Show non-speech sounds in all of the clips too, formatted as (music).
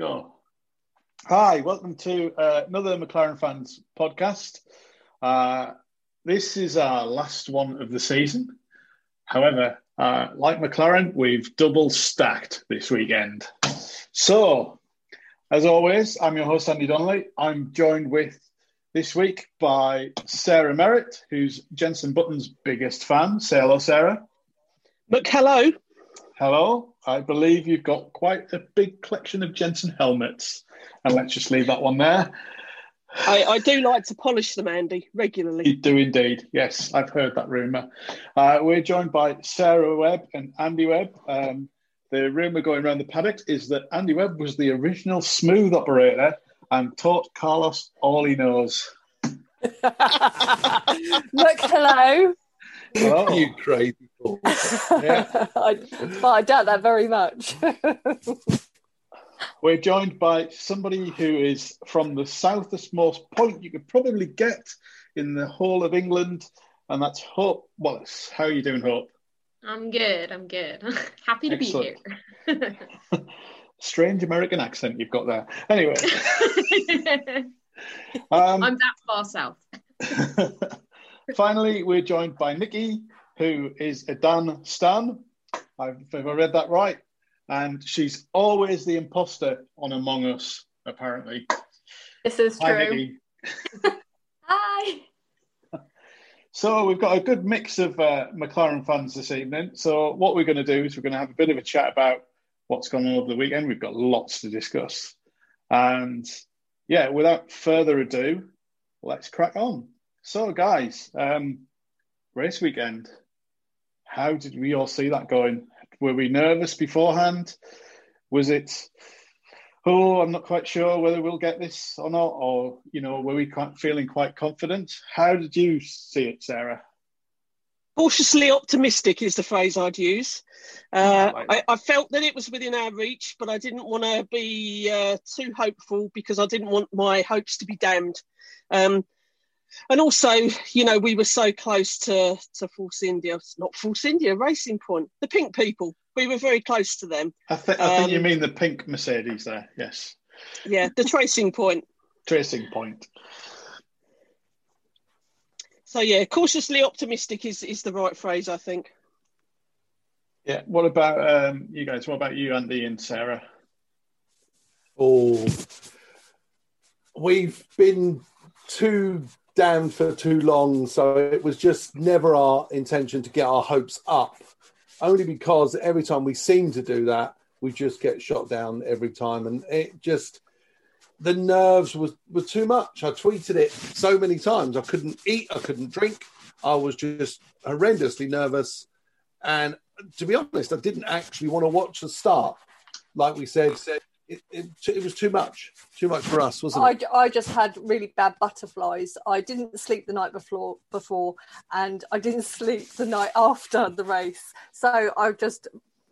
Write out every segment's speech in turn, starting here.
Go. Hi, welcome to uh, another McLaren Fans podcast. Uh, this is our last one of the season. However, uh, like McLaren, we've double stacked this weekend. So, as always, I'm your host, Andy Donnelly. I'm joined with this week by Sarah Merritt, who's Jenson Button's biggest fan. Say hello, Sarah. Look, hello. Hello. I believe you've got quite a big collection of Jenson helmets. And let's just leave that one there. I, I do like to polish them, Andy, regularly. You do indeed. Yes, I've heard that rumour. Uh, we're joined by Sarah Webb and Andy Webb. Um, the rumour going around the paddock is that Andy Webb was the original smooth operator and taught Carlos all he knows. (laughs) Look, hello. Hello. you crazy fool. Yeah. (laughs) I, well, I doubt that very much. (laughs) We're joined by somebody who is from the southest most point you could probably get in the whole of England, and that's Hope Wallace. How are you doing, Hope? I'm good. I'm good. (laughs) Happy to Excellent. be here. Strange American accent you've got there. Anyway, um, I'm that far south. Finally, we're joined by Nikki, who is a Dan Stan. I've, if I read that right. And she's always the imposter on Among Us, apparently. this is Hi, true. (laughs) Hi. So we've got a good mix of uh, McLaren fans this evening. So what we're going to do is we're going to have a bit of a chat about what's gone on over the weekend. We've got lots to discuss, and yeah, without further ado, let's crack on. So guys, um, race weekend. How did we all see that going? Were we nervous beforehand? Was it? Oh, I'm not quite sure whether we'll get this or not, or you know, were we quite feeling quite confident? How did you see it, Sarah? Cautiously optimistic is the phrase I'd use. Uh, Right. I, I felt that it was within our reach, but I didn't want to be uh, too hopeful because I didn't want my hopes to be damned. Um, and also, you know, we were so close to, to Force India, not Force India, Racing Point, the pink people. We were very close to them. I, th- I think you Um, mean the pink Mercedes there. Yes, Yeah, the tracing point. tracing point. So, yeah, cautiously optimistic is, is the right phrase, I think. Yeah. What about um, you guys? What about you, Andy and Sarah? Oh, we've been too damned for too long, so it was just never our intention to get our hopes up. Only because every time we seem to do that, we just get shot down every time, and it just the nerves was were too much. I tweeted it so many times. I couldn't eat, I couldn't drink. I was just horrendously nervous, and to be honest, I didn't actually want to watch the start. Like we said, it, it, it was too much, too much for us, wasn't it? I just had really bad butterflies. I didn't sleep the night before, before, and I didn't (laughs) sleep the night after the race. So I've just,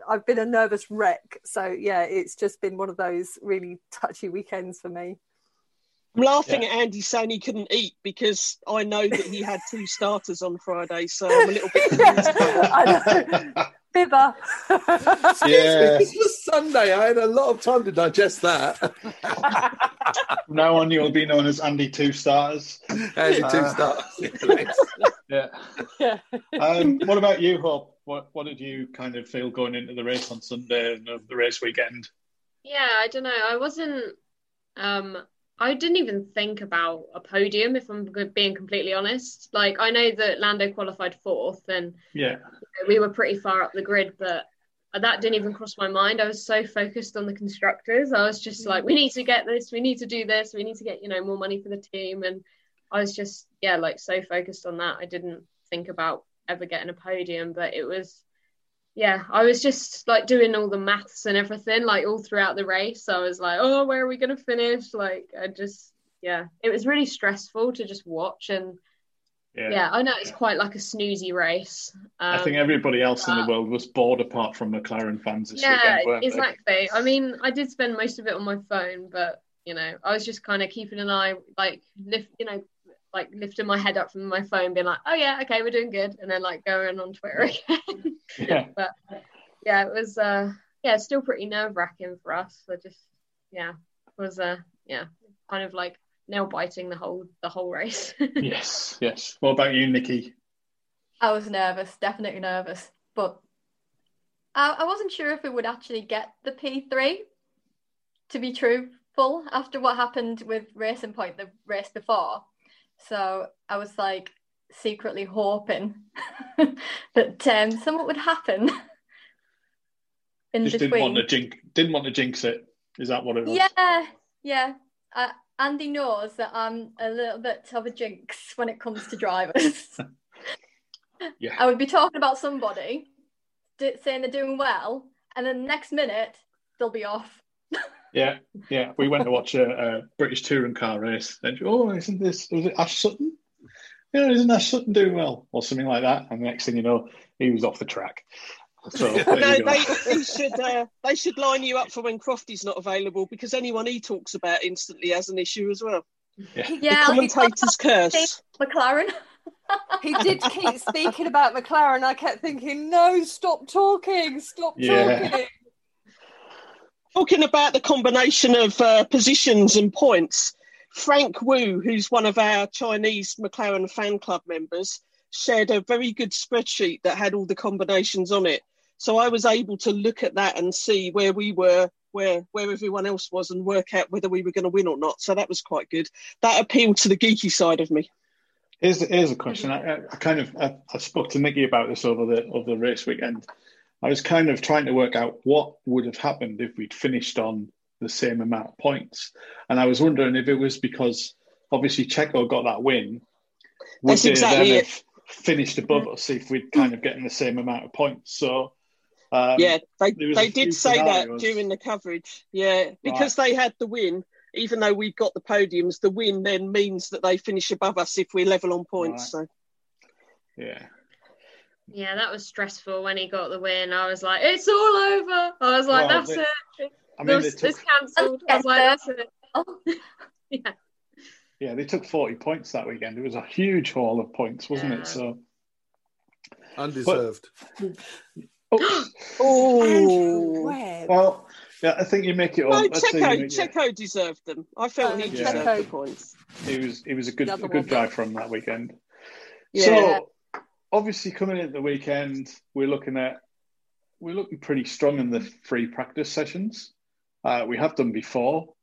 I've been a nervous wreck. So yeah, it's just been one of those really touchy weekends for me. I'm laughing at Andy saying he couldn't eat because I know that he had two starters on Friday, so I'm a little bit. (laughs) I know. Bibber. (laughs) Yeah. This was Sunday. I had a lot of time to digest that. From now on, you'll be known as Andy Two Stars. Andy two Uh, stars. (laughs) Yeah. yeah. Um, what about you, Hope? What What did you kind of feel going into the race on Sunday and of the race weekend? Yeah, I don't know. I wasn't. Um, I didn't even think about a podium, if I'm being completely honest. Like, I know that Lando qualified fourth, and Yeah. we were pretty far up the grid, but that didn't even cross my mind. I was so focused on the constructors. I was just like, we need to get this, we need to do this, we need to get, you know, more money for the team. And I was just, yeah, like so focused on that. I didn't think about ever getting a podium, but it was, yeah, I was just like doing all the maths and everything, like all throughout the race. I was like, oh, where are we going to finish? Like, I just, yeah, it was really stressful to just watch. And Yeah. yeah, I know it's quite like a snoozy race. I Um, think everybody else in the world was bored apart from McLaren fans this yeah, weekend, weren't they? exactly. I mean, I did spend most of it on my phone, but you know, I was just kind of keeping an eye, like lift, you know, like lifting my head up from my phone, being like, "Oh yeah, okay, we're doing good," and then like going on Twitter (laughs) again. Yeah. but yeah, it was, uh, yeah, still pretty nerve wracking for us. I just, yeah, it was uh yeah, kind of like nail biting the whole the whole race. (laughs) yes, yes. What about you, Nikki? I was nervous, definitely nervous, but I, I wasn't sure if we would actually get the P3 to be truthful after what happened with Racing Point the race before. So I was like secretly hoping (laughs) that um, something would happen (laughs) in Just between. didn't want to jinx. Didn't want to jinx it. Is that what it was? Yeah, yeah. Uh, Andy knows that I'm a little bit of a jinx when it comes to drivers. (laughs) Yeah. I would be talking about somebody, saying they're doing well, and then the next minute they'll be off. Yeah, yeah. We went to watch a, a British touring car race. And oh, isn't this? Was it Ash Sutton? Yeah, isn't Ash Sutton doing well, or something like that? And the next thing you know, he was off the track. So (laughs) no, they, they should uh, they should line you up for when Crofty's not available because anyone he talks about instantly has an issue as well. Yeah, The commentator's curse. McLaren. (laughs) He did keep speaking about McLaren. I kept thinking, no, stop talking, stop Yeah. talking. Talking about the combination of uh, positions and points, Frank Wu, who's one of our Chinese McLaren fan club members, shared a very good spreadsheet that had all the combinations on it. So I was able to look at that and see where we were, where where everyone else was, and work out whether we were going to win or not. So that was quite good. That appealed to the geeky side of me. Here's here's a question. I, I- kind of I, I spoke to Nikki about this over the over the race weekend. I was kind of trying to work out what would have happened if we'd finished on the same amount of points, and I was wondering if it was because obviously Checo got that win. Would That's they exactly then it. have finished above us if we'd kind of getting the same amount of points? So um, yeah, they they did say that during the coverage. Yeah, because they had the win. Even though we've got the podiums, the win then means that they finish above us if we're level on points. So yeah. Yeah, that was stressful when he got the win. I was like, it's all over. I was like, Well, that's they- it. I mean, This, took it's cancelled. I was like, that's it. (laughs) Oh, Yeah. yeah they took forty points that weekend. It was a huge haul of points, wasn't Yeah. it? So Undeserved. (gasps) oh, oh, well, yeah, I think you make it all. no, on. I'd say you Checo make- Checo deserved them. I felt Oh, he Yeah. deserved Checo. the points. It was it was a good a good one. drive from that weekend. Yeah. So obviously coming into the weekend, we're looking at we're looking pretty strong in the free practice sessions. Uh, we have done before,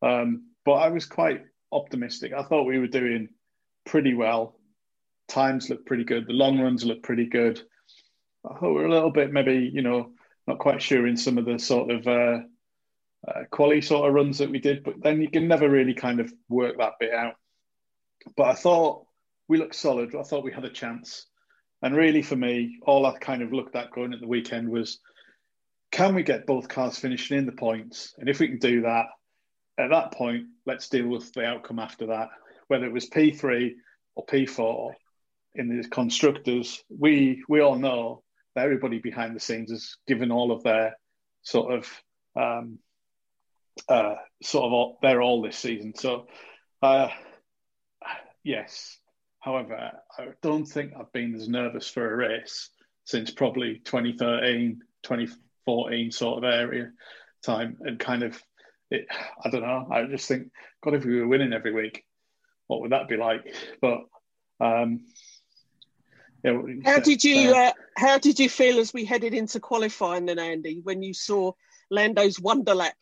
um, but I was quite optimistic. I thought we were doing pretty well. Times look pretty good. The long runs look pretty good. I thought we were a little bit maybe you know not quite sure in some of the sort of uh, uh, quality sort of runs that we did, but then you can never really kind of work that bit out. But I thought we looked solid. I thought we had a chance. And really, for me, all I kind of looked at going at the weekend was can we get both cars finishing in the points? And if we can do that, at that point, let's deal with the outcome after that. Whether it was P3 or P4 in the constructors, we we all know that everybody behind the scenes has given all of their sort of um, uh, sort of all, their all this season. So, uh, yes. However, I don't think I've been as nervous for a race since probably 2013, 2014 sort of area time, and kind of, it, I don't know. I just think, God, if we were winning every week, what would that be like? But um, yeah, How did you uh, uh, How did you feel as we headed into qualifying then, Andy, when you saw Lando's wonder lap?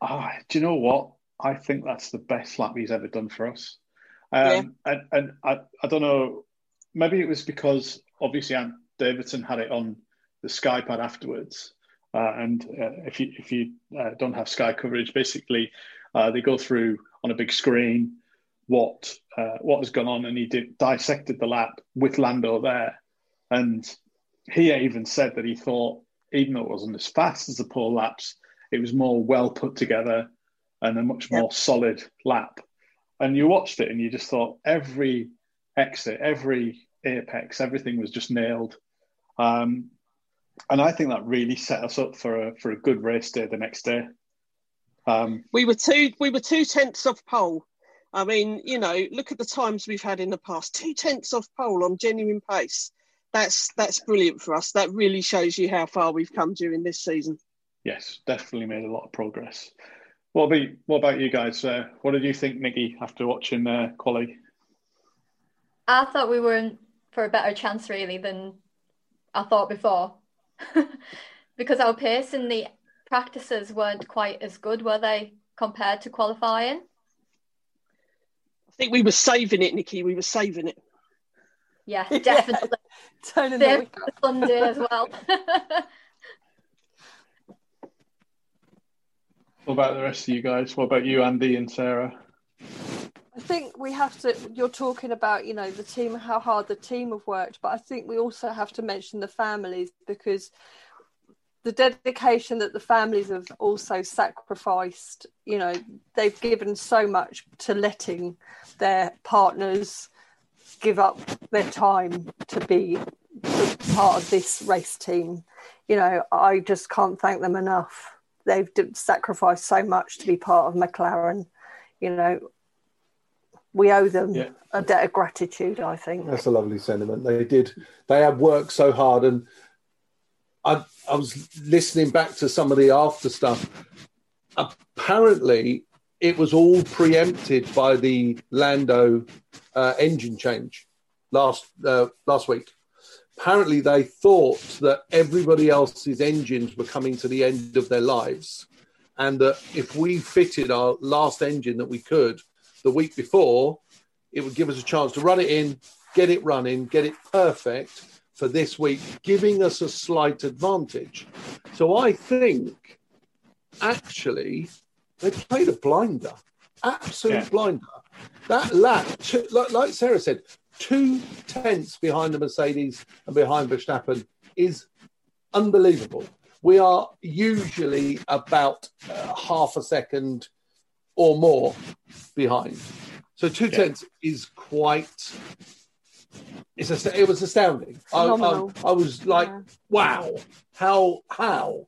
Ah, do you know what? I think that's the best lap he's ever done for us. Um, Yeah. And, and I, I don't know, maybe it was because obviously Ant Davidson had it on the Sky pad afterwards. Uh, and uh, if you if you uh, don't have Sky coverage, basically uh, they go through on a big screen what uh, what has gone on, and he did dissected the lap with Lando there, and he even said that he thought even though it wasn't as fast as the pole laps, it was more well put together and a much more solid lap. And you watched it and you just thought every exit, every apex, everything was just nailed. Um, and I think that really set us up for a for a good race day the next day. Um, We were two we were two tenths off pole. I mean, you know, look at the times we've had in the past. (laughs) Two tenths off pole on genuine pace. That's that's brilliant for us. That really shows you how far we've come during this season. yes, definitely made a lot of progress. What about what about you guys? Uh, what did you think, Nikki, after watching uh, quali? I thought we were in for a better chance really than I thought before, (laughs) because our pace in the practices weren't quite as good, were they, compared to qualifying? I think we were saving it, Nikki. We were saving it. Yeah, (laughs) definitely. Yeah. (laughs) Turning Save the for Sunday as well. What about the rest of you guys? What about you, Andy and Sarah? I think we have to. You're talking about, you know, the team, how hard the team have worked, but I think we also have to mention the families because the dedication that the families have also sacrificed. You know, they've given so much to letting their partners give up their time to be part of this race team. You know, I just can't thank them enough. They've sacrificed so much to be part of McLaren. You know, we owe them Yeah. a debt of gratitude. I think. That's a lovely sentiment. They did. They have worked so hard, and I I was listening back to some of the after stuff. Apparently, it was all preempted by the Lando uh, engine change last uh, last week. Apparently, they thought that everybody else's engines were coming to the end of their lives, and that if we fitted our last engine that we could the week before, it would give us a chance to run it in, get it running, get it perfect for this week, giving us a slight advantage. So I think actually they played a blinder, absolute Yeah. blinder. That lap, like, like Sarah said, two tenths behind the Mercedes and behind Verstappen is unbelievable. We are usually about uh, half a second or more behind. So two Yeah. tenths is quite. It's a, it was astounding. I, I, I was like, Yeah. wow, how how?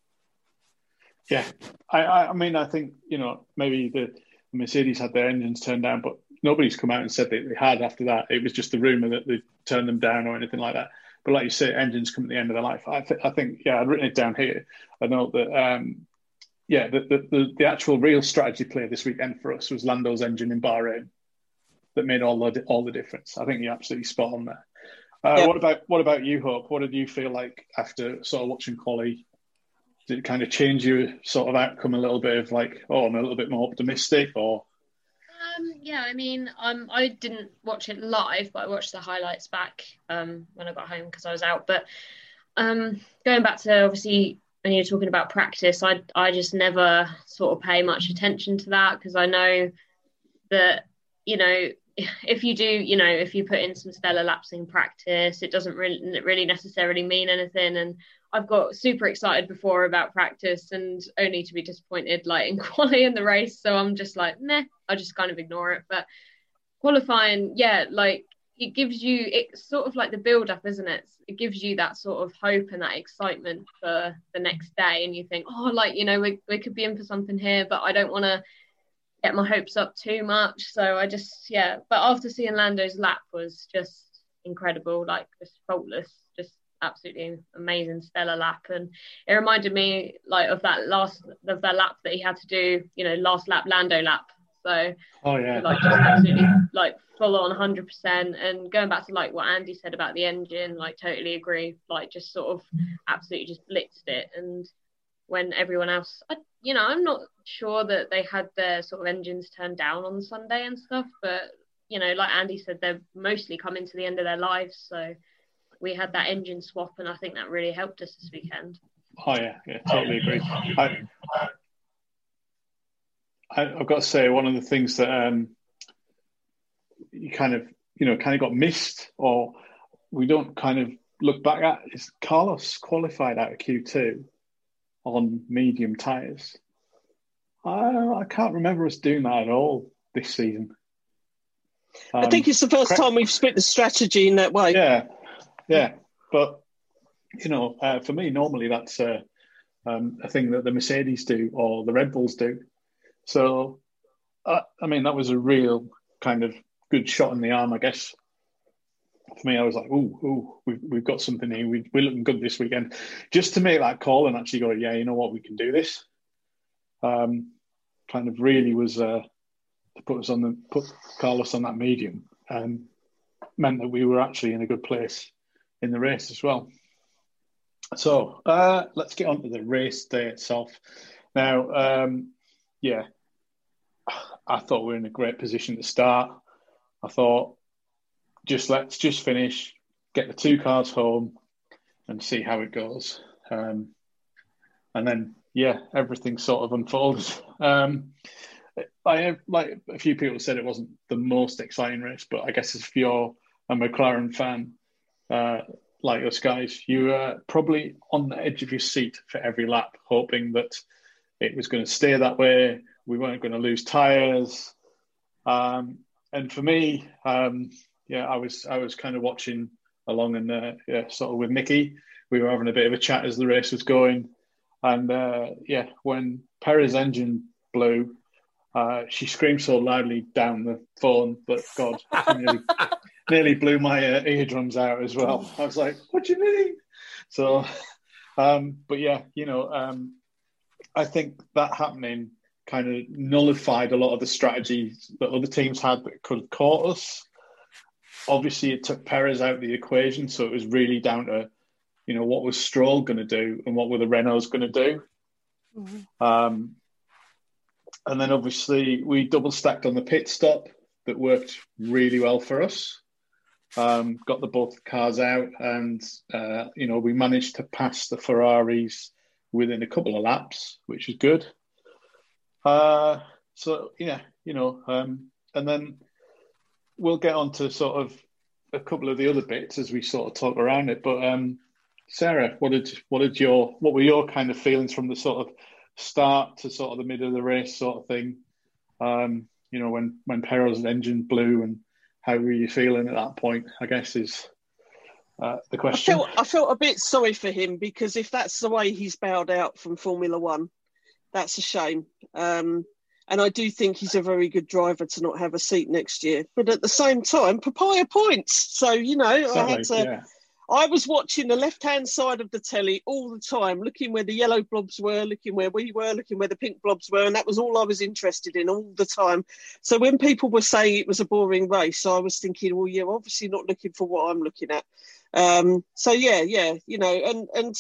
Yeah, I, I, I mean, I think you know maybe the Mercedes had their engines turned down, but nobody's come out and said that they had after that. It was just the rumor that they turned them down or anything like that. But like you say, engines come at the end of their life. I, th- I think, yeah, I'd written it down here. I know that, um, yeah, the, the, the, the actual real strategy play this weekend for us was Lando's engine in Bahrain that made all the all the difference. I think you're absolutely spot on there. Uh, Yeah. What about what about you, Hope? What did you feel like after sort of watching quali? Did it kind of change your sort of outcome a little bit of like, oh, I'm a little bit more optimistic, or Um, yeah, I mean, um, I didn't watch it live, but I watched the highlights back um, when I got home because I was out. But um, going back to obviously when you're talking about practice, I I just never sort of pay much attention to that because I know that you know if you do, you know, if you put in some stellar laps in practice, it doesn't really really necessarily mean anything. And I've got super excited before about practice and only to be disappointed like in (laughs) quali in the race. So I'm just like, meh, I just kind of ignore it. But qualifying, yeah, like it gives you it's sort of like the build up, isn't it? It gives you that sort of hope and that excitement for the next day, and you think, oh, like you know, we we could be in for something here, but I don't want to get my hopes up too much. So I just yeah. But after seeing Lando's lap was just incredible, like just faultless, just absolutely amazing stellar lap and it reminded me like of that last of that lap that he had to do you know last lap lando lap so oh yeah, like just absolutely like full on 100% and going back to like what andy said about the engine like totally agree like just sort of absolutely just blitzed it and when everyone else I, you know i'm not sure that they had their sort of engines turned down on sunday and stuff but you know like andy said they're mostly coming to the end of their lives so we had that engine swap and i think that really helped us this weekend oh yeah, yeah, totally agree. I, I, I've got to say, one of the things that um, you kind of, you know, kind of got missed, or we don't kind of look back at, is Carlos qualified out of Q2 on medium tires. I, I can't remember us doing that at all this season. I think Um, it's the first correct- time we've split the strategy in that way. yeah, yeah, but you know, uh, for me, normally that's uh, um, a thing that the Mercedes do or the Red Bulls do. So, uh, I mean, that was a real kind of good shot in the arm, I guess. For me, I was like, "Ooh, ooh, we've we've got something here. We, we're looking good this weekend." Just to make that call and actually go, "Yeah, you know what, we can do this." Um, kind of really was uh, to put us on the put Carlos on that medium um, meant that we were actually in a good place in the race as well. So uh, let's get on to the race day itself. Now, um, yeah, I thought we were in a great position to start. I thought just let's just finish, get the two cars home, and see how it goes. Um, and then, yeah, everything sort of unfolded. (laughs) Um, I like a few people said, it wasn't the most exciting race, but I guess if you're a McLaren fan, uh, like us guys, you were probably on the edge of your seat for every lap, hoping that it was going to stay that way. We weren't going to lose tires. Um, and for me, um, yeah, I was I was kind of watching along and uh, yeah, sort of with Nikki. We were having a bit of a chat as the race was going, and uh, yeah, when Perez' engine blew, uh, she screamed so loudly down the phone that God nearly, (laughs) nearly blew my uh, eardrums out as well. I was like, "What do you mean?" So, um, but yeah, you know, um, I think that happening kind of nullified a lot of the strategies that other teams had that could have caught us. Obviously, it took Perez out of the equation, so it was really down to, you know, what was Stroll going to do and what were the Renaults going to do. Mm-hmm. Um, and then obviously we double stacked on the pit stop that worked really well for us. Um, got the both cars out, and uh, you know we managed to pass the Ferraris within a couple of laps, which is good. Uh, so yeah, you know, um, and then we'll get on to sort of a couple of the other bits as we sort of talk around it. But um, Sarah, what did what did your what were your kind of feelings from the sort of start to sort of the middle of the race sort of thing? Um, you know, when when Perez's engine blew, and how were you feeling at that point? I guess is uh, the question. I felt, I felt a bit sorry for him because if that's the way he's bowed out from Formula One, that's a shame. Um, and I do think he's a very good driver to not have a seat next year. But at the same time, papaya points. So you know, exactly, I had to. Yeah. I was watching the left hand side of the telly all the time, looking where the yellow blobs were, looking where we were, looking where the pink blobs were, and that was all I was interested in all the time. So when people were saying it was a boring race, I was thinking, well, yeah, obviously not looking for what I'm looking at. Um, so yeah, yeah, you know, and and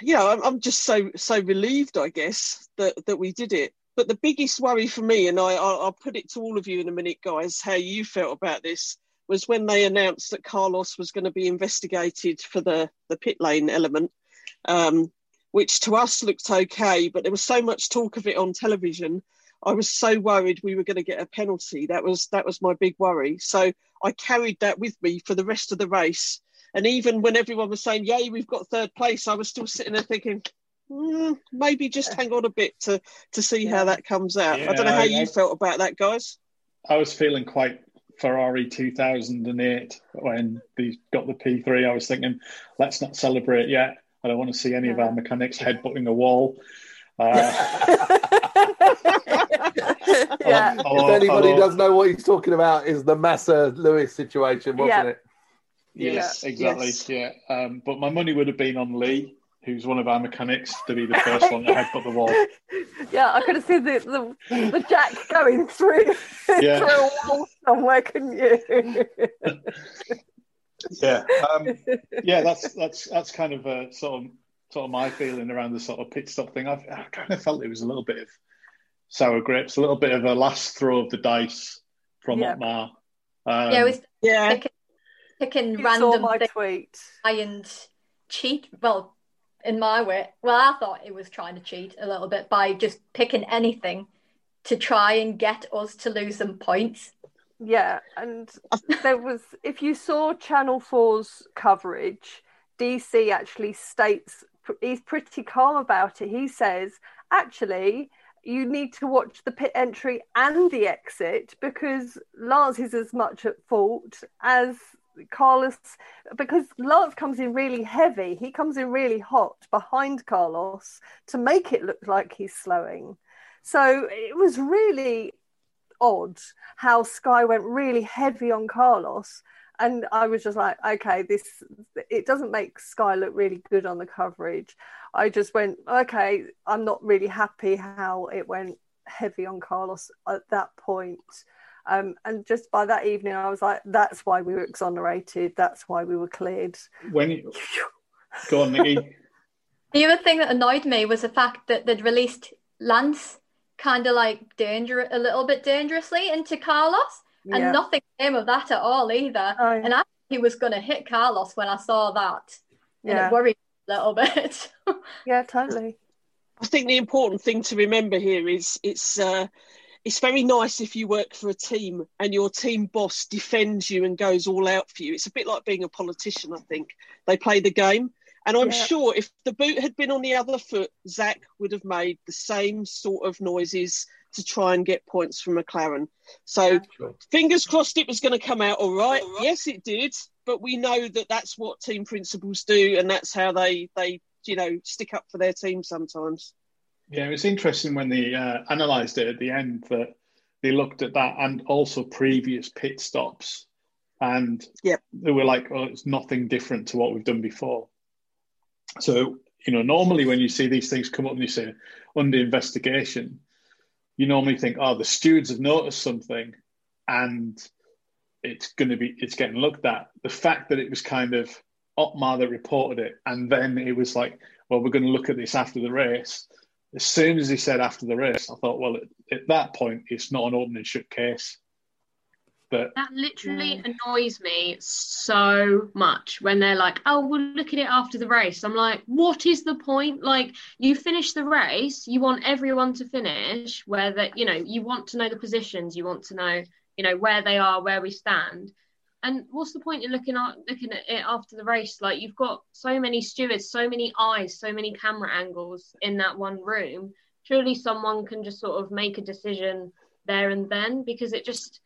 yeah, I'm, I'm just so so relieved, I guess, that that we did it. But the biggest worry for me, and I, I'll, put it to all of you in a minute, guys, how you felt about this was when they announced that Carlos was going to be investigated for the, the pit lane element, um, which to us looked okay, but there was so much talk of it on television. I was so worried we were going to get a penalty. That was that was my big worry. So I carried that with me for the rest of the race. And even when everyone was saying, "Yay, we've got third place," I was still sitting there thinking, mm, maybe just hang on a bit to to see how that comes out. Yeah, I don't know how I, you I, felt about that, guys. I was feeling quite Ferrari 2008 when they got the P3. I was thinking, let's not celebrate yet. I don't want to see any of our mechanics headbutting a wall. Uh, (laughs) (laughs) yeah. if anybody does know what he's talking about, is the Massa Lewis situation, wasn't yeah. it? Yes, yeah. exactly. Yes. Yeah, um, but my money would have been on Lee who's one of our mechanics, to be the first one to headbutt the wall. (laughs) Yeah, I could have seen the, the, the jack going through, (laughs) yeah. through a wall somewhere, couldn't you? (laughs) yeah, um, yeah. That's that's that's kind of a sort of sort of my feeling around the sort of pit stop thing. I've, I kind of felt it was a little bit of sour grapes, a little bit of a last throw of the dice from yeah. Otmar. Um, yeah, it was yeah. picking, picking random my tweet. and cheat. Well, in my way. Well, I thought it was trying to cheat a little bit by just picking anything to try and get us to lose some points. Yeah, and there was if you saw Channel 4's coverage, DC actually states he's pretty calm about it. He says, actually, you need to watch the pit entry and the exit because Lance is as much at fault as Carlos, because Lance comes in really heavy, he comes in really hot behind Carlos to make it look like he's slowing. So it was really odd how Sky went really heavy on Carlos. and I was just like, okay, this it doesn't make Sky look really good on the coverage. I just went, okay, I'm not really happy how it went heavy on Carlos at that point. Um, and just by that evening, I was like, that's why we were exonerated. That's why we were cleared. When you go on, Nikki. (laughs) The other thing that annoyed me was the fact that they'd released Lance kind of like danger a little bit dangerously into Carlos, and Yeah. nothing came of that at all either. Oh, And I think he was going to hit Carlos when I saw that, and yeah, it worried me a little bit. (laughs) yeah, totally. I think the important thing to remember here is it's uh, it's very nice if you work for a team and your team boss defends you and goes all out for you. It's a bit like being a politician. I think they play the game, and I'm Yeah. sure if the boot had been on the other foot, Zak would have made the same sort of noises to try and get points from McLaren. So Sure. fingers crossed it was going to come out all right. Yes, it did, but we know that that's what team principals do, and that's how they they you know stick up for their team sometimes. Yeah, it was interesting when they uh, analysed it at the end that they looked at that and also previous pit stops, and Yep. they were like, "Oh, it's nothing different to what we've done before." So you know, normally when you see these things come up and you say under investigation, you normally think, "Oh, the stewards have noticed something, and it's going to be it's getting looked at." The fact that it was kind of Otmar that reported it, and then it was like, "Well, we're going to look at this after the race." As soon as he said after the race, I thought, well, at, at that point, it's not an open and shut case. But That literally annoys me so much when they're like, "Oh, we'll look at it after the race." I'm like, "What is the point? Like, you finish the race, you want everyone to finish where that you know you want to know the positions, you want to know you know where they are, where we stand, and what's the point in looking at looking at it after the race? Like, you've got so many stewards, so many eyes, so many camera angles in that one room. Surely someone can just sort of make a decision there and then because it just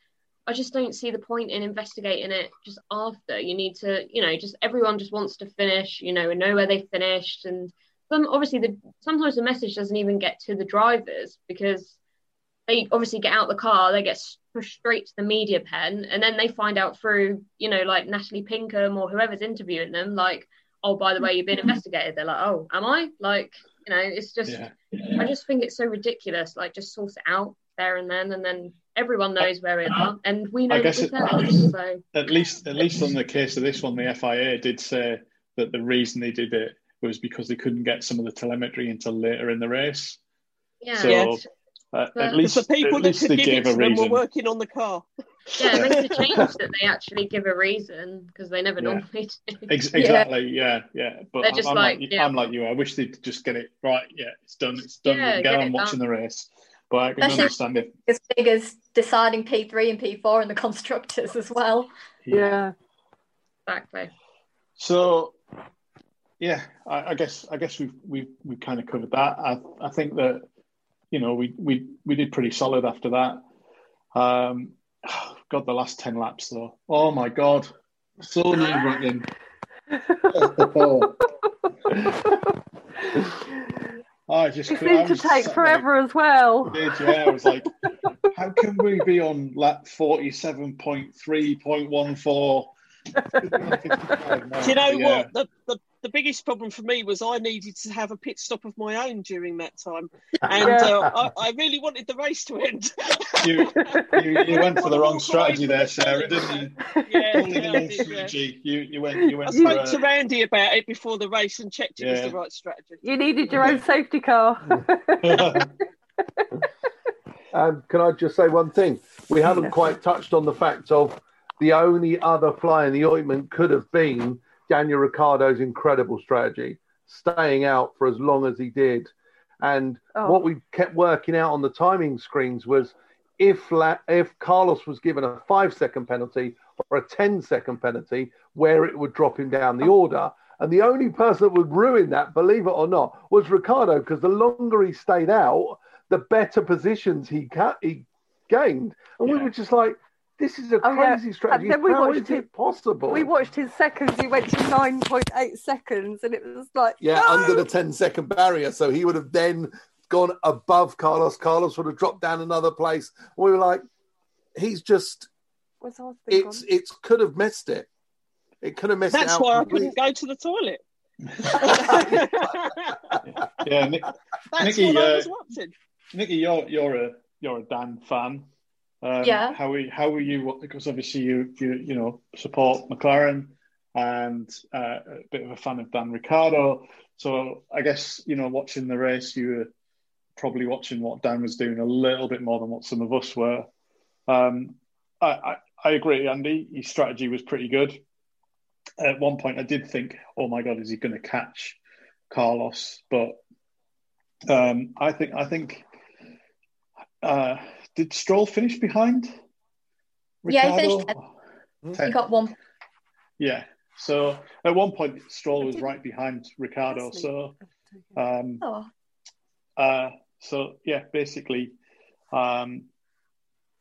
I just don't see the point in investigating it just after. You need to, you know, just everyone just wants to finish, you know, and know where they finished. And some obviously the sometimes the message doesn't even get to the drivers because they obviously get out the car, they get pushed straight to the media pen, and then they find out through, you know, like Natalie Pinkham or whoever's interviewing them, like, oh, by the way, you've been (laughs) investigated. They're like, oh, am I? Like, you know, it's just yeah, I just think it's so ridiculous. Like, just sort it out there and then, and then everyone knows where we are, and we know I guess it- finished. So at least at least on the case of this one, the FIA did say that the reason they did it was because they couldn't get some of the telemetry until later in the race. yeah, So Yeah. Uh, But- at least the people at that least could they give gave it to a them were reason. working on the car. yeah, it makes a (laughs) change that they actually give a reason because they never Yeah. normally do. Ex- (laughs) exactly. Yeah, yeah. But They're I'm, just I'm like, like, yeah. I'm like you. I wish they'd just get it right. Yeah, it's done. It's done. Yeah, we can get get on watching done. the race. But I can Especially- understand it. as big as deciding P3 and P4 and the constructors as well. Yeah. Exactly. So, yeah, I, I guess I guess we've we've we kind of covered that. I I think that you know we we we did pretty solid after that. Um, (sighs) God, the last ten laps though. Oh my God, so nerve wracking. (laughs) I just It could- I seemed to take sat forever as well. there, Did yeah? I was like, how can we be on lap forty-seven point three point one four? (laughs) Do you know what? The, the the biggest problem for me was I needed to have a pit stop of my own during that time, (laughs) and Yeah. uh, I, I really wanted the race to end. (laughs) You, you, you went for the wrong strategy there, Sarah, didn't you? yeah, Totally yeah, I wrong yeah. strategy. You, you went, you went I for spoke to uh, Randy about it before the race and checked it was the right strategy. You needed your own safety car. (laughs) Um, can I just say one thing? We haven't quite touched on the fact of the only other fly in the ointment could have been Daniel Ricciardo's incredible strategy, staying out for as long as he did. And Oh. what we kept working out on the timing screens was if La- if Carlos was given a five second penalty or a 10 second penalty, where it would drop him down the order. And the only person that would ruin that, believe it or not, was Ricciardo, because the longer he stayed out, the better positions he ca- he gained. And we were just like, this is a Oh, yeah. crazy strategy. And then we How watched is it- it possible? we watched his seconds. He went to 9.8 seconds, and it was like, Yeah, no! under the 10 second barrier. So he would have then gone above Carlos. Carlos would have dropped down another place. We were like, he's just Was our thing it's could have missed it. It could have missed it That's out. why I couldn't go to the toilet. (laughs) Yeah, Nick, That's Nikki, what I uh, was watching. Nikki, you're you're a you're a Dan fan. Um, Yeah. How are how are you? Because obviously you you you know support McLaren and uh, a bit of a fan of Dan Ricciardo. So I guess you know watching the race, you were probably watching what Dan was doing a little bit more than what some of us were. Um, I, I I agree, Andy. His strategy was pretty good. At one point, I did think, "Oh my God, is he going to catch Carlos?" But um, I think I think uh, did Stroll finish behind? Yeah, he finished Ten. You got one. Yeah. So at one point, Stroll was right behind Ricciardo. So um, Oh, uh, so yeah, basically, um,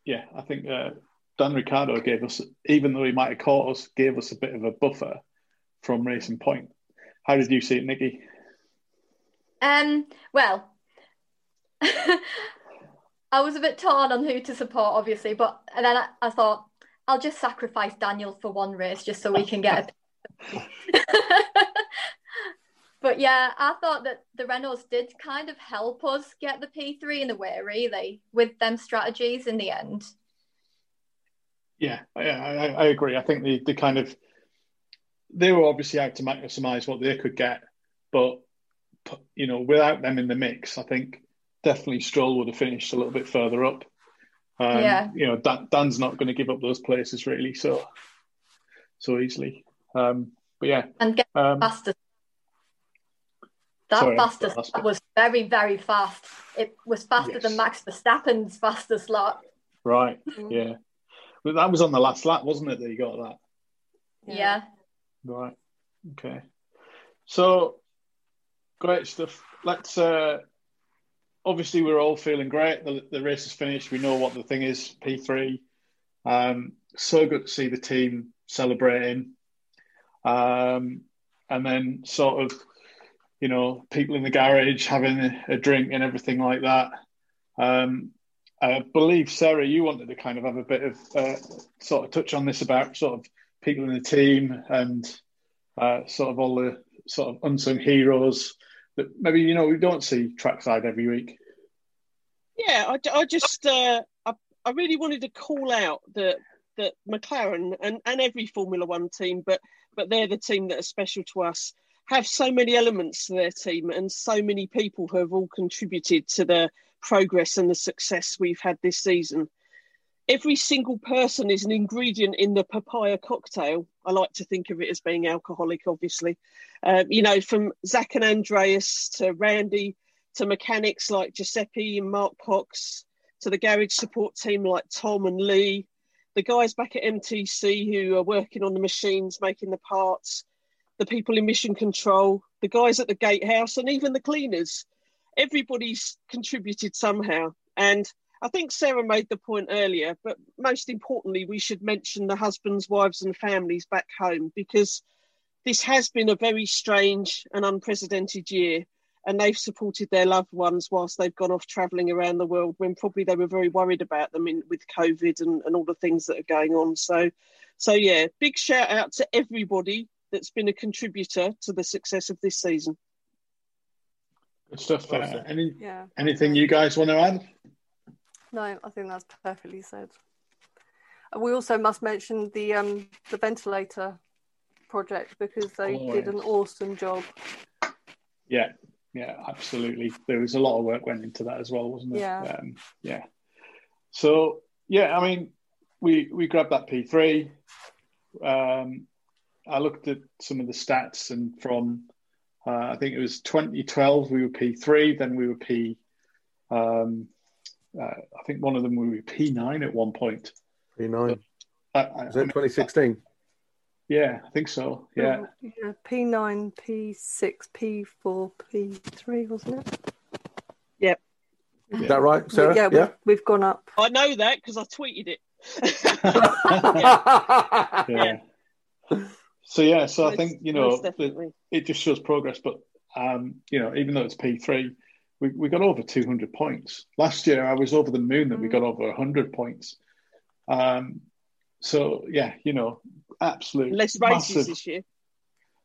yeah, I think uh, Dan Ricciardo gave us, even though he might have caught us, gave us a bit of a buffer from Racing Point. How did you see it, Nikki? Um, well, (laughs) I was a bit torn on who to support, obviously, but and then I, I thought I'll just sacrifice Daniel for one race just so we can get a. (laughs) (laughs) but yeah, I thought that the Renaults did kind of help us get the P3 in the way, really, with them strategies in the end. Yeah, I, I, I agree. I think the, the kind of they were obviously out to maximise what they could get, but you know, without them in the mix, I think definitely Stroll would have finished a little bit further up. Um, Yeah. You know, Dan, Dan's not going to give up those places really so so easily. Um, but yeah, And get um, fastest. That Sorry, fastest fast. lap was very, very fast. It was faster Yes. than Max Verstappen's fastest lap. right, Mm. yeah. But that was on the last lap, wasn't it? That you got that. Yeah. Right. Okay. So great stuff. Let's uh obviously we're all feeling great. The, the race is finished. We know what the thing is, P3. Um so good to see the team celebrating. Um and then sort of, you know, people in the garage having a, a drink and everything like that. Um I believe Sarah, you wanted to kind of have a bit of uh, sort of touch on this about sort of people in the team and uh, sort of all the sort of unsung heroes that maybe you know we don't see trackside every week. Yeah, I, I just uh, I, I really wanted to call out that that McLaren and, and every Formula One team, but but they're the team that are special to us, have so many elements to their team and so many people who have all contributed to the progress and the success we've had this season. Every single person is an ingredient in the papaya cocktail. I like to think of it as being alcoholic, obviously. Um, you know, from Zak and Andreas to Randy to mechanics like Giuseppe and Mark Cox, to the garage support team like Tom and Lee, the guys back at MTC who are working on the machines, making the parts, the people in mission control, the guys at the gatehouse, and even the cleaners. Everybody's contributed somehow. And I think Sarah made the point earlier, but most importantly, we should mention the husbands, wives, and families back home because this has been a very strange and unprecedented year and they've supported their loved ones whilst they've gone off travelling around the world when probably they were very worried about them in, with COVID and, and all the things that are going on. So, so yeah, big shout out to everybody that's been a contributor to the success of this season. Good stuff. Uh, any Yeah. anything you guys want to add? No, I think that's perfectly said. We also must mention the um the ventilator project because they Oh, did an awesome job. Yeah, yeah, absolutely. There was a lot of work went into that as well, wasn't there? Yeah. Um, yeah. So yeah, I mean, we we grabbed that P three. Um, I looked at some of the stats, and from uh, I think it was 2012, we were P three. Then we were P. Um, uh, I think one of them we were P nine at one point. P9. I, I, Is it 2016? yeah, I think so. Yeah. Yeah. P nine, P six, P four, P three, wasn't it? Is that right, Sarah? yeah, we've, we've gone up. I know that because I tweeted it. (laughs) yeah. So yeah, so I think you know most the, definitely. it just shows progress. But um, you know, even though it's P three, we we got over two hundred points last year. I was over the moon that we got over hundred points. Um, so yeah, you know, absolute Less races massive, this year.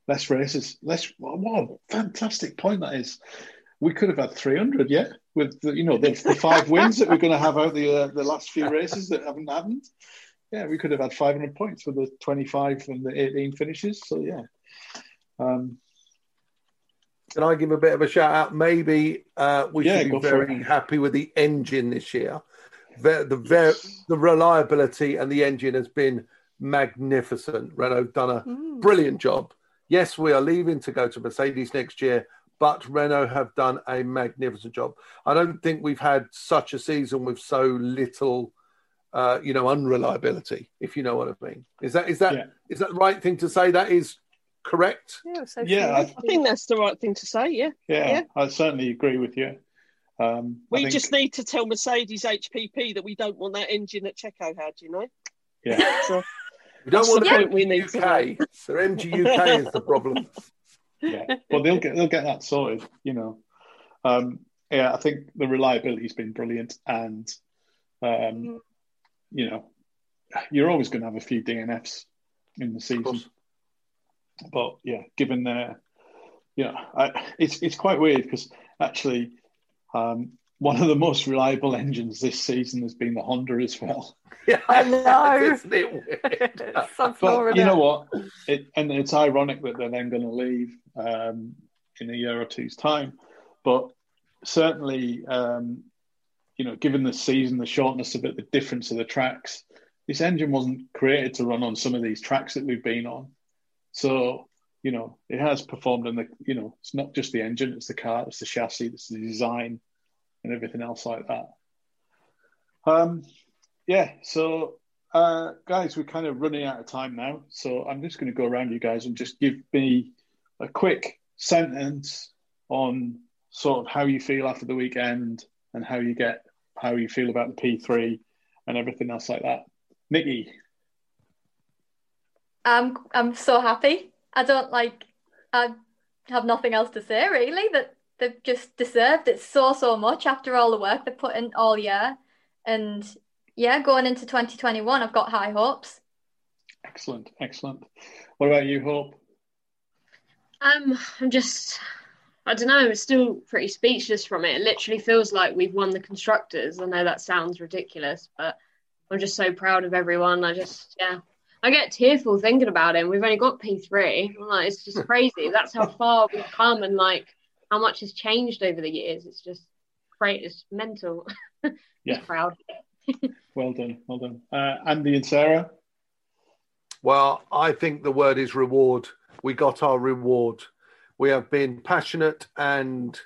less races, less. Wow, fantastic point that is. We could have had 300, yeah, with the, you know the, the five wins that we're going to have out the uh, the last few races that haven't happened. Yeah, we could have had 500 points with the 25 and the 18 finishes. So yeah, um, Can I give a bit of a shout out? Maybe uh, we Yeah, should be very it. happy with the engine this year. The the, ver- the reliability and the engine has been magnificent. Renault done a Mm. brilliant job. Yes, we are leaving to go to Mercedes next year, but Renault have done a magnificent job. I don't think we've had such a season with so little, uh, you know, unreliability. If you know what I mean, is that is that is Yeah. that the right thing to say? That is correct. Yeah, so Yeah, I- I think that's the right thing to say. Yeah, yeah, Yeah. I certainly agree with you. Um, we think- just need to tell Mercedes HPP that we don't want that engine that Checo had. You know, yeah. (laughs) so We don't want the the point we need to UK. Their MGUK is the problem. (laughs) yeah, but they'll get they'll get that sorted. You know, um, yeah, I think the reliability's been brilliant, and um, you know, you're always going to have a few DNFs in the Of season. Course. But yeah, given their, you know, I, it's it's quite weird because actually, um, one of the most reliable engines this season has been the Honda as well. (laughs) Yeah, I know. (laughs) Isn't it weird? (laughs) But you know what? It, and it's ironic that they're then going to leave um, in a year or two's time. But certainly, um, you know, given the season, the shortness of it, the difference of the tracks, this engine wasn't created to run on some of these tracks that we've been on. So, you know, it has performed in the, you know, it's not just the engine, it's the car, it's the chassis, it's the design, and everything else like that. Um, yeah, so uh, guys, we're kind of running out of time now, so I'm just going to go around you guys and just give me a quick sentence on sort of how you feel after the weekend and how you get how you feel about the P3 and everything else like that. Nikki, I'm I'm so happy. I don't like I have nothing else to say really that they've just deserved it so so much after all the work they put in all year. And yeah, going into 2021, I've got high hopes. excellent, excellent. What about you, Hope? Um, I'm just, I don't know, I'm still pretty speechless from it. It literally feels like we've won the constructors. I know that sounds ridiculous, but I'm just so proud of everyone. I just, yeah, I get tearful thinking about it. We've only got P3. I'm like, it's just (laughs) crazy. That's how far we've come and like how much has changed over the years. It's just great. It's mental. (laughs) Yeah. proud. (laughs) Well done, well done. Uh, Andy and Sarah. Well, I think the word is reward. We got our reward. We have been passionate and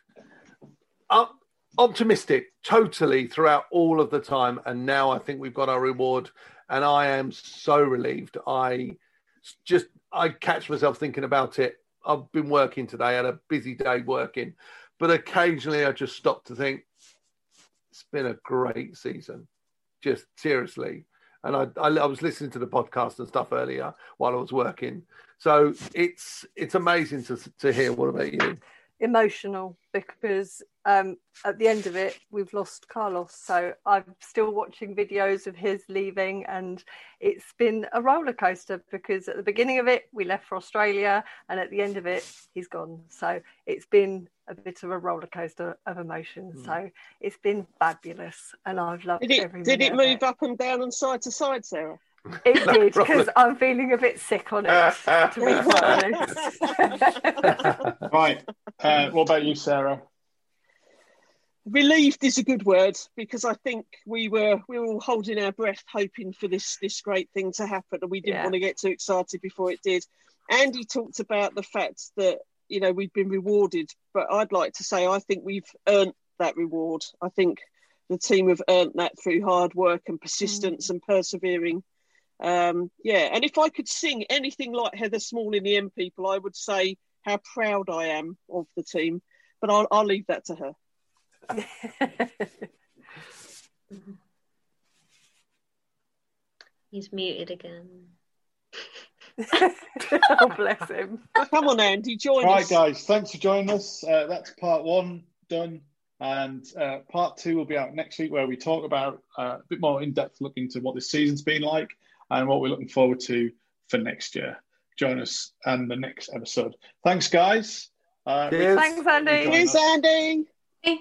up, optimistic totally throughout all of the time. And now I think we've got our reward. And I am so relieved. I just, I catch myself thinking about it. I've been working today, had a busy day working, but occasionally I just stop to think, it's been a great season. Just seriously and I, I, I was listening to the podcast and stuff earlier while I was working. So it's it's amazing to to hear. What about you? Emotional because um, at the end of it, we've lost Carlos. So I'm still watching videos of his leaving, and it's been a roller coaster because at the beginning of it, we left for Australia, and at the end of it, he's gone. So it's been a bit of a roller coaster of emotions. So it's been fabulous, and I've loved did it every did it minute of move up and down and side to side, Sarah? It No did because I'm feeling a bit sick on it, to be (laughs) quite honest. (laughs) Right. Uh, what about you, Sarah? Relieved is a good word because I think we were we were all holding our breath, hoping for this this great thing to happen, and we didn't Yeah. want to get too excited before it did. Andy talked about the fact that you know we've been rewarded, but I'd like to say I think we've earned that reward. I think the team have earned that through hard work and persistence and persevering. Um, yeah, and if I could sing anything like Heather Small in the M People, I would say how proud I am of the team. But I'll, I'll leave that to her. He's muted again. (laughs) oh, bless him. Come on, Andy, join Right, us. All right, guys, thanks for joining us. Uh, that's part one done. And uh, part two will be out next week, where we talk about uh, a bit more in depth look into what this season's been like and what we're looking forward to for next year. Join us and the next episode. Thanks, guys. Uh, Thanks, Andy. Join Cheers, us. Andy. Hey.